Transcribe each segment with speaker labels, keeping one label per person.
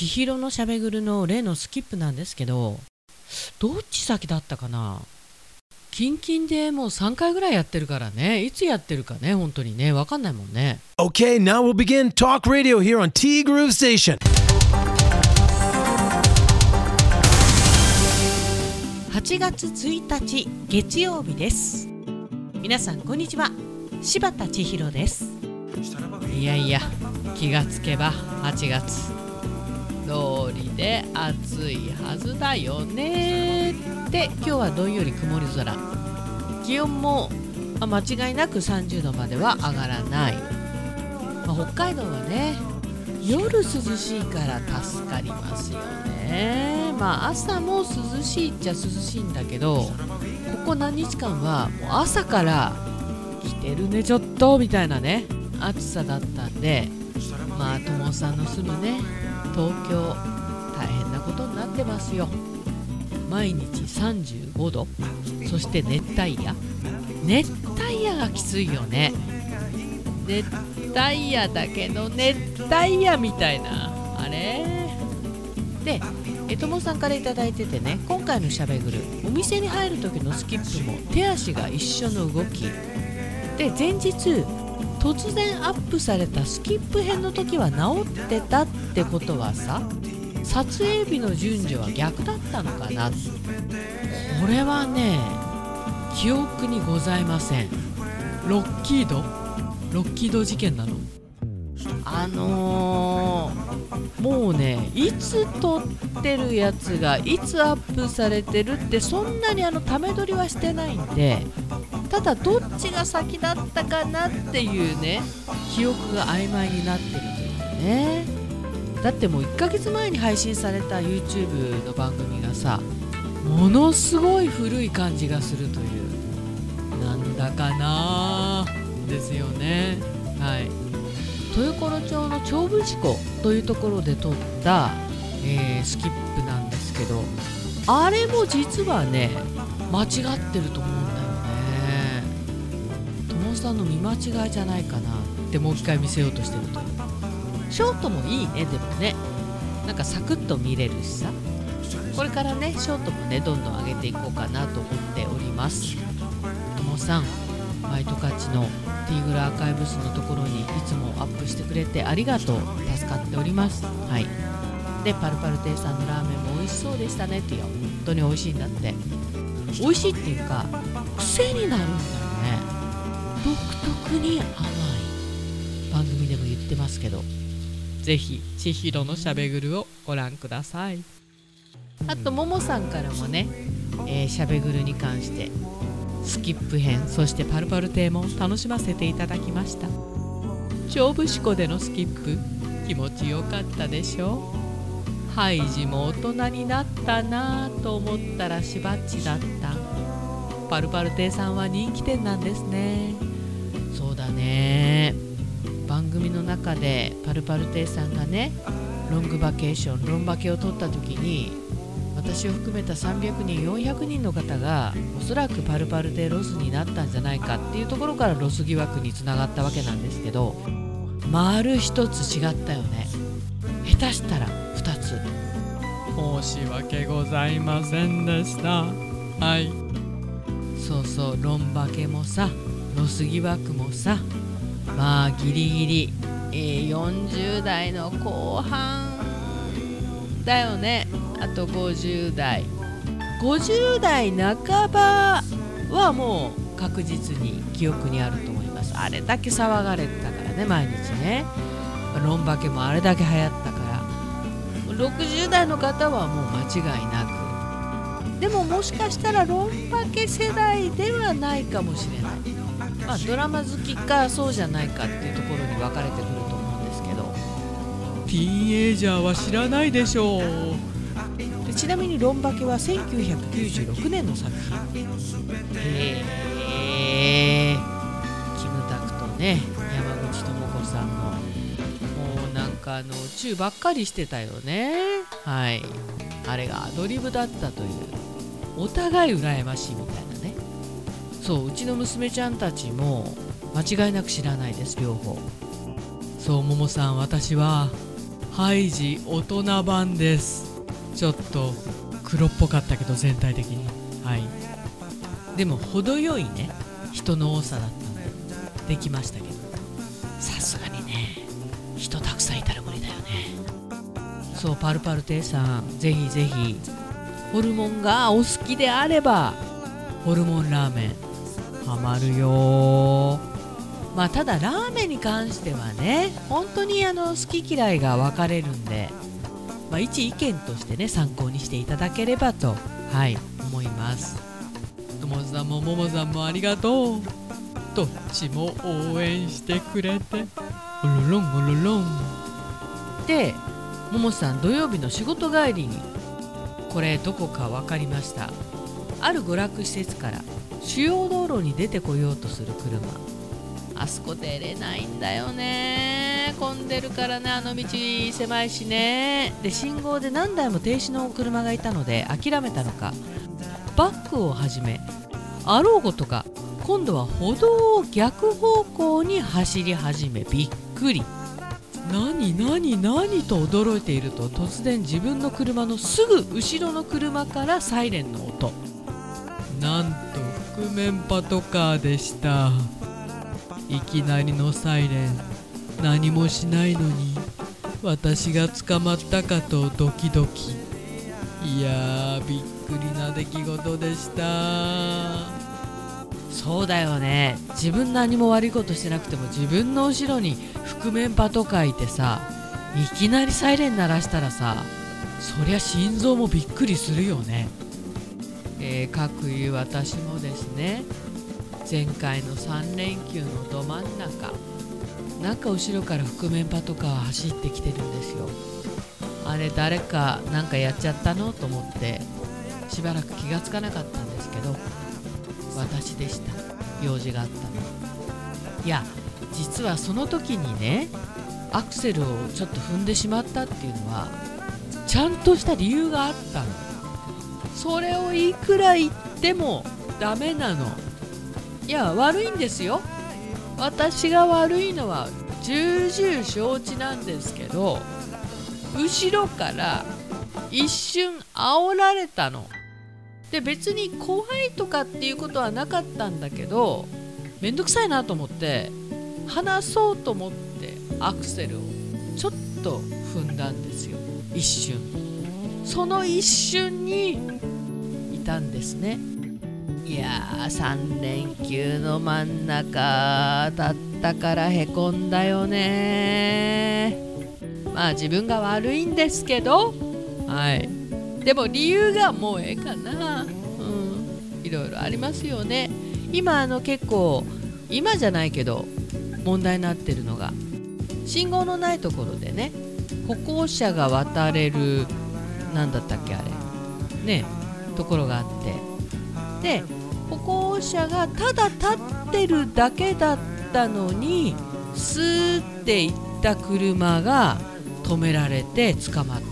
Speaker 1: 千尋のしゃべぐるの例のスキップなんですけどどっち先だったかな？キンキンでもう3回ぐらいやってるからね。いつやってるかね？本当にね。分かんないもんね。
Speaker 2: Okay, now we'll begin talk radio here on T Groove Station.
Speaker 1: 8月1日月曜日です。皆さんこんにちは。柴田千尋です。いやいや気がつけば8月通りで暑いはずだよね。で今日はどんより曇り空。気温も間違いなく30度までは上がらない、まあ北海道はね夜涼しいから助かりますよね。まあ朝も涼しいっちゃ涼しいんだけどここ何日間はもう朝から来てるねちょっとみたいなね暑さだったんでまあ友さんの住むね東京大変なことになってますよ。毎日35度。そして熱帯夜。熱帯夜がきついよね。熱帯夜だけど熱帯夜みたいな。あれ？でえともさんから頂いててね今回のしゃべぐるお店に入る時のスキップも手足が一緒の動き。で前日突然アップされたスキップ編の時は治ってたってことはさ撮影日の順序は逆だったのかな？これはね記憶にございません。ロッキード？ロッキード事件なの？あのーもうねいつ撮ってるやつがいつアップされてるってそんなにあのため撮りはしてないんでただどっちが先だったかなっていうね記憶が曖昧になってるというね。だってもう1ヶ月前に配信された YouTube の番組がさものすごい古い感じがするというなんだかなーですよね。はい。豊頃町の長府地湖というところで撮った、えースキップなんですけどあれも実はね間違ってると思う。さんの見間違いじゃないかなってもう一回見せようとしてるという。ショートもいいねでもね。なんかサクッと見れるしさ。これからねショートもねどんどん上げていこうかなと思っております。友さんマイトカチのティーグルアーカイブスのところにいつもアップしてくれてありがとう。助かっております。はい。でパルパル亭さんのラーメンも美味しそうでしたねっていや本当に美味しいんだって。美味しいっていうか癖になるんだ。よ独特に甘い番組でも言ってますけどぜひ千尋のしゃべぐるをご覧ください。あとももさんからもね、えーしゃべぐるに関してスキップ編そしてパルパル亭も楽しませていただきました。勝負志湖でのスキップ気持ちよかったでしょハイジも大人になったなぁと思ったらしばっちだった。パルパル亭さんは人気店なんですね。そうだね。番組の中でパルパル亭さんがねロングバケーションロンバケを取った時に私を含めた300人400人の方がおそらくパルパル亭ロスになったんじゃないかっていうところからロス疑惑につながったわけなんですけど丸一つ違ったよね。下手したら2つ。申し訳ございませんでした。はい。そうそうロンバケもさロス疑惑もさまあギリギリ、えー40代の後半だよね。あと50代。50代半ばはもう確実に記憶にあると思います。あれだけ騒がれてたからね毎日ね。ロンバケもあれだけ流行ったから。60代の方はもう間違いなく。でももしかしたらロンバケ世代ではないかもしれない。まあドラマ好きかそうじゃないかっていうところに分かれてくると思うんですけど。ティーンエイジャーは知らないでしょう。でちなみに「ロンバケ」は1996年の作品。へえキムタクとね山口智子さんの。もうなんかあのチューばっかりしてたよね。はい。あれがアドリブだったというお互い羨ましいみたいなね。そううちの娘ちゃんたちも間違いなく知らないです両方。そうももさん私はハイジ大人版です。ちょっと黒っぽかったけど全体的に。はい。でも程よいね人の多さだったのでできましたけど。さすがにね人たくさんいたら無理だよね。そうパルパル亭さんぜひぜひホルモンがお好きであればホルモンラーメンハマるよ。まあただラーメンに関してはね本当にあの好き嫌いが分かれるんで、まあ、一意見としてね参考にしていただければとはい思います。ともさんもももさんもありがとう。どっちも応援してくれて。おろろんおろろん。でももさん土曜日の仕事帰りにこれどこか分かりました。ある娯楽施設から主要道路に出てこようとする車。あそこ出れないんだよね。混んでるからねあの道狭いしね。で信号で何台も停止の車がいたので諦めたのか。バックを始めあろうことか今度は歩道を逆方向に走り始めびっくり何何何と驚いていると突然自分の車のすぐ後ろの車からサイレンの音。なんと覆面パトカーでした。いきなりのサイレン。何もしないのに私が捕まったかとドキドキ。いやーびっくりな出来事でした。そうだよね。自分何も悪いことしてなくても自分の後ろに覆面パトカーいてさいきなりサイレン鳴らしたらさそりゃ心臓もびっくりするよね。えー、各いう私もですね前回の3連休のど真ん中なんか後ろから覆面パトカー走ってきてるんですよ。あれ誰かなんかやっちゃったの？と思ってしばらく気がつかなかったんですけど私でした。用事があったの。いや実はその時にねアクセルをちょっと踏んでしまったっていうのはちゃんとした理由があったの。それをいくら言ってもダメなの。いや悪いんですよ。私が悪いのは重々承知なんですけど後ろから一瞬煽られたの。で別に怖いとかっていうことはなかったんだけどめんどくさいなと思って離そうと思ってアクセルをちょっと踏んだんですよ。一瞬。その一瞬にいたんですね。いやー3連休の真ん中だったからへこんだよね。まあ自分が悪いんですけど。はい。でも理由がもうええかな。うん。いろいろありますよね。今あの結構今じゃないけど問題になってるのが。信号のないところでね歩行者が渡れる何だったっけあれ。ねところがあって。で歩行者がただ立ってるだけだったのにスーって行った車が止められて捕まったと。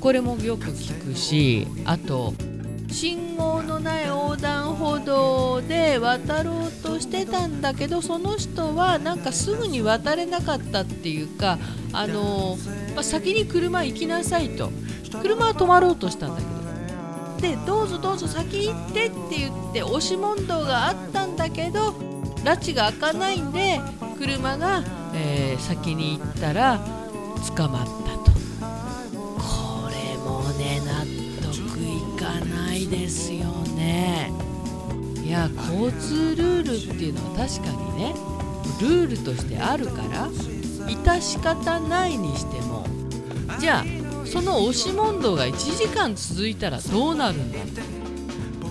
Speaker 1: これもよく聞くしあと信号のない横断歩道で渡ろうとしてたんだけどその人はなんかすぐに渡れなかったっていうかあの、まあ、先に車行きなさいと。車は止まろうとしたんだけど。でどうぞどうぞ先行ってって言って押し問答があったんだけど拉致が開かないんで車が、えー、先に行ったら捕まったと。ですよね。いや交通ルールっていうのは確かにねルールとしてあるから致し方ないにしてもじゃあその押し問答が1時間続いたらどうなるんだ？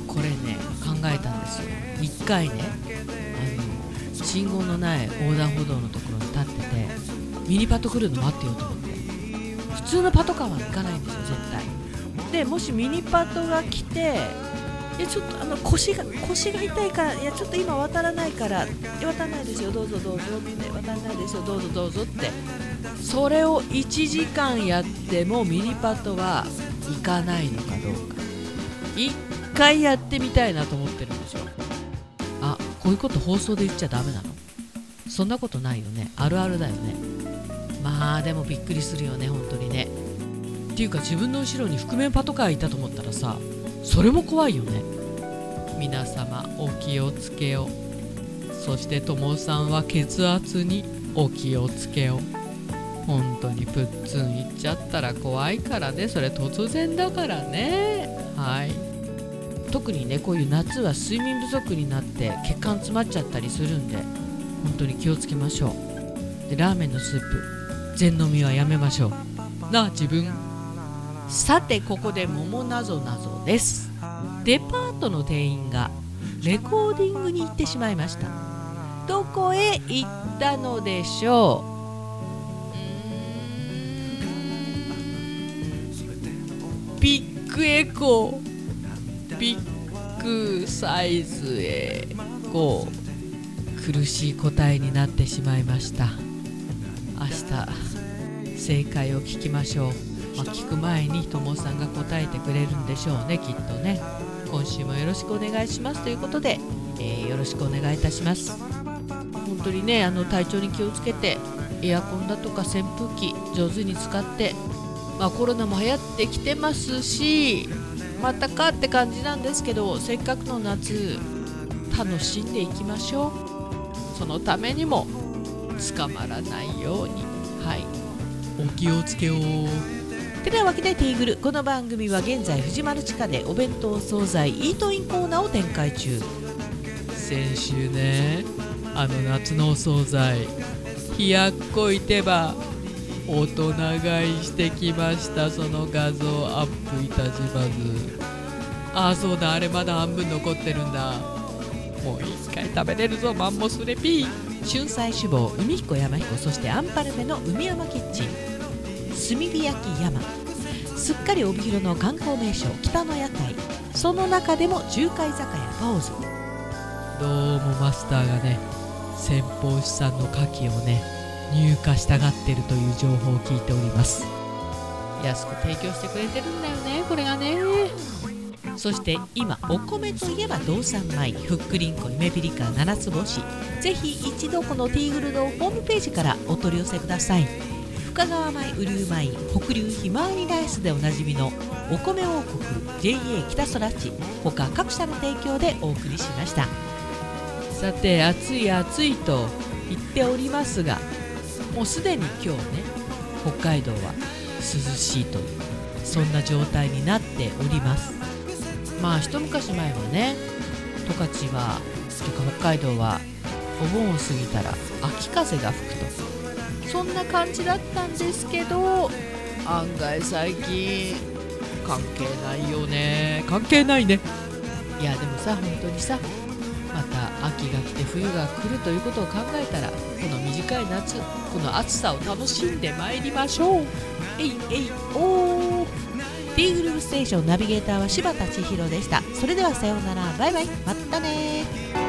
Speaker 1: これね考えたんですよ。1回ねあの信号のない横断歩道のところに立っててミニパト来るの待ってようと思って。普通のパトカーは行かないんですよ絶対。でもしミニパトが来ていやちょっとあの腰が腰が痛いからいやちょっと今渡らないから渡らないですよどうぞどうぞって渡らないですよどうぞどうぞって。それを1時間やってもミニパトは行かないのかどうか。1回やってみたいなと思ってるんですよ。あこういうこと放送で言っちゃダメなの？そんなことないよね。あるあるだよね。まあでもびっくりするよね本当にね。ていうか自分の後ろに覆面パトカーいたと思ったらさそれも怖いよね。皆様お気をつけを。そしてともさんは血圧にお気をつけを。本当にプッツンいっちゃったら怖いからね。それ突然だからね。はい。特にねこういう夏は睡眠不足になって血管詰まっちゃったりするんで本当に気をつけましょう。でラーメンのスープ。全飲みはやめましょう。なあ自分。さてここで桃なぞなぞです。デパートの店員がレコーディングに行ってしまいました。どこへ行ったのでしょう？ビッグエコー。ビッグサイズへこう苦しい答えになってしまいました。明日正解を聞きましょう、まあ、聞く前にともさんが答えてくれるんでしょうねきっとね。今週もよろしくお願いしますということで、えー、よろしくお願いいたします。本当にねあの体調に気をつけてエアコンだとか扇風機上手に使ってまあ、コロナも流行ってきてますしまたかって感じなんですけどせっかくの夏楽しんでいきましょう。そのためにも捕まらないように。はい。お気をつけを。てなわけでティーグル。この番組は現在藤丸地下でお弁当惣菜イートインコーナーを展開中。先週ねあの夏のお惣菜冷やっこいてば大人買いしてきました。その画像アップいたします。ああそうだ。あれまだ半分残ってるんだ。もう一回食べれるぞ。マンモスレピー。春菜志望海彦山彦そしてアンパルフェの海山キッチン炭火焼き山。すっかり帯広の観光名所北の屋台。その中でも中華居酒屋パオズ。どうもマスターがね先方師さんの牡蠣をね入荷したがってるという情報を聞いております。安く提供してくれてるんだよねこれがね。そして今お米といえば道産米ふっくりんこ夢ピリカ七つ星。ぜひ一度このティーグルのホームページからお取り寄せください深川米雨竜米北流ひまわりライスでおなじみのお米王国 JA 北空地他各社の提供でお送りしました。さて暑い暑いと言っておりますがもうすでに今日ね北海道は涼しいというそんな状態になっております。まあ一昔前はね十勝はとか北海道はお盆を過ぎたら秋風が吹くと。そんな感じだったんですけど案外最近関係ないよね。関係ないね。いやでもさ本当にさまた秋が来て冬が来るということを考えたらこの短い夏この暑さを楽しんでまいりましょう。えいえいおー。ティーグループステーションナビゲーターは柴田千尋でした。それではさようなら。バイバイ。またね